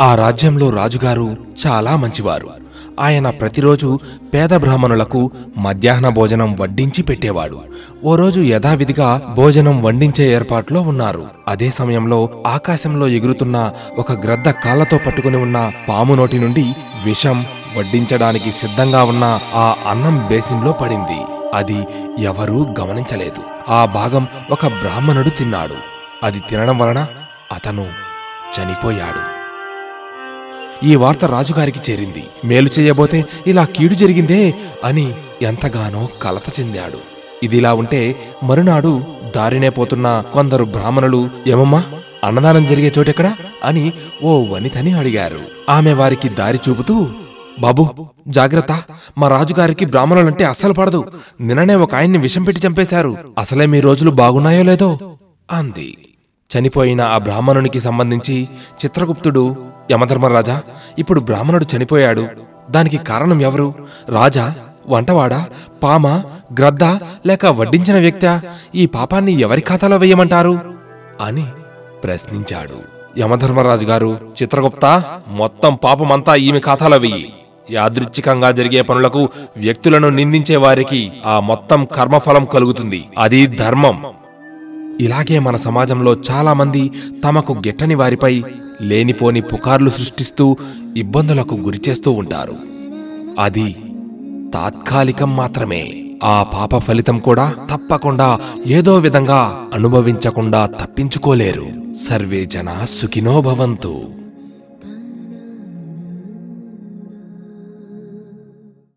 ఆ రాజ్యంలో రాజుగారు చాలా మంచివారు. ఆయన ప్రతిరోజు పేద బ్రాహ్మణులకు మధ్యాహ్న భోజనం వడ్డించి పెట్టేవాడు. ఓ రోజు యథావిధిగా భోజనం వండించే ఏర్పాట్లో ఉన్నారు. అదే సమయంలో ఆకాశంలో ఎగురుతున్న ఒక గ్రద్ద కాళ్ళతో పట్టుకుని ఉన్న పాము నోటి నుండి విషం వడ్డించడానికి సిద్ధంగా ఉన్న ఆ అన్నం బేసిన్లో పడింది. అది ఎవరూ గమనించలేదు. ఆ భాగం ఒక బ్రాహ్మణుడు తిన్నాడు. అది తినడం వలన అతను చనిపోయాడు. ఈ వార్త రాజుగారికి చేరింది. మేలు చేయబోతే ఇలా కీడు జరిగిందే అని ఎంతగానో కలత చెందాడు. ఇదిలా ఉంటే మరునాడు దారినే పోతున్న కొందరు బ్రాహ్మణులు ఏమమ్మా అన్నదానం జరిగే చోటెక్కడా? అని ఓ వనితని అడిగారు. ఆమె వారికి దారి చూపుతూ బాబు జాగ్రత్త. మా రాజుగారికి బ్రాహ్మణులంటే అస్సలు పడదు. నిన్ననే ఒక ఆయన్ని విషం పెట్టి చంపేశారు. అసలే మీ రోజులు బాగున్నాయో లేదో? అంది. చనిపోయిన ఆ బ్రాహ్మణునికి సంబంధించి చిత్రగుప్తుడు యమధర్మరాజా ఇప్పుడు బ్రాహ్మణుడు చనిపోయాడు. దానికి కారణం ఎవరు? రాజా వంటవాడా పామ గ్రద్ద లేక వడ్డించిన వ్యక్తా? ఈ పాపాన్ని ఎవరి ఖాతాలో వేయమంటారు? అని ప్రశ్నించాడు యమధర్మరాజు గారు. చిత్రగుప్త మొత్తం పాపమంతా ఈమె ఖాతాలో వెయ్యి. యాదృచ్ఛికంగా జరిగే పనులకు వ్యక్తులను నిందించే వారికి ఆ మొత్తం కర్మఫలం కలుగుతుంది. అది ధర్మం. ఇలాగే మన సమాజంలో చాలామంది తమకు గిట్టని వారిపై లేనిపోని పుకార్లు సృష్టిస్తూ ఇబ్బందులకు గురిచేస్తూ ఉంటారు. అది తాత్కాలికం మాత్రమే. ఆ పాప ఫలితం కూడా తప్పకుండా ఏదో విధంగా అనుభవించకుండా తప్పించుకోలేరు. సర్వే జనా సుఖినోభవంతు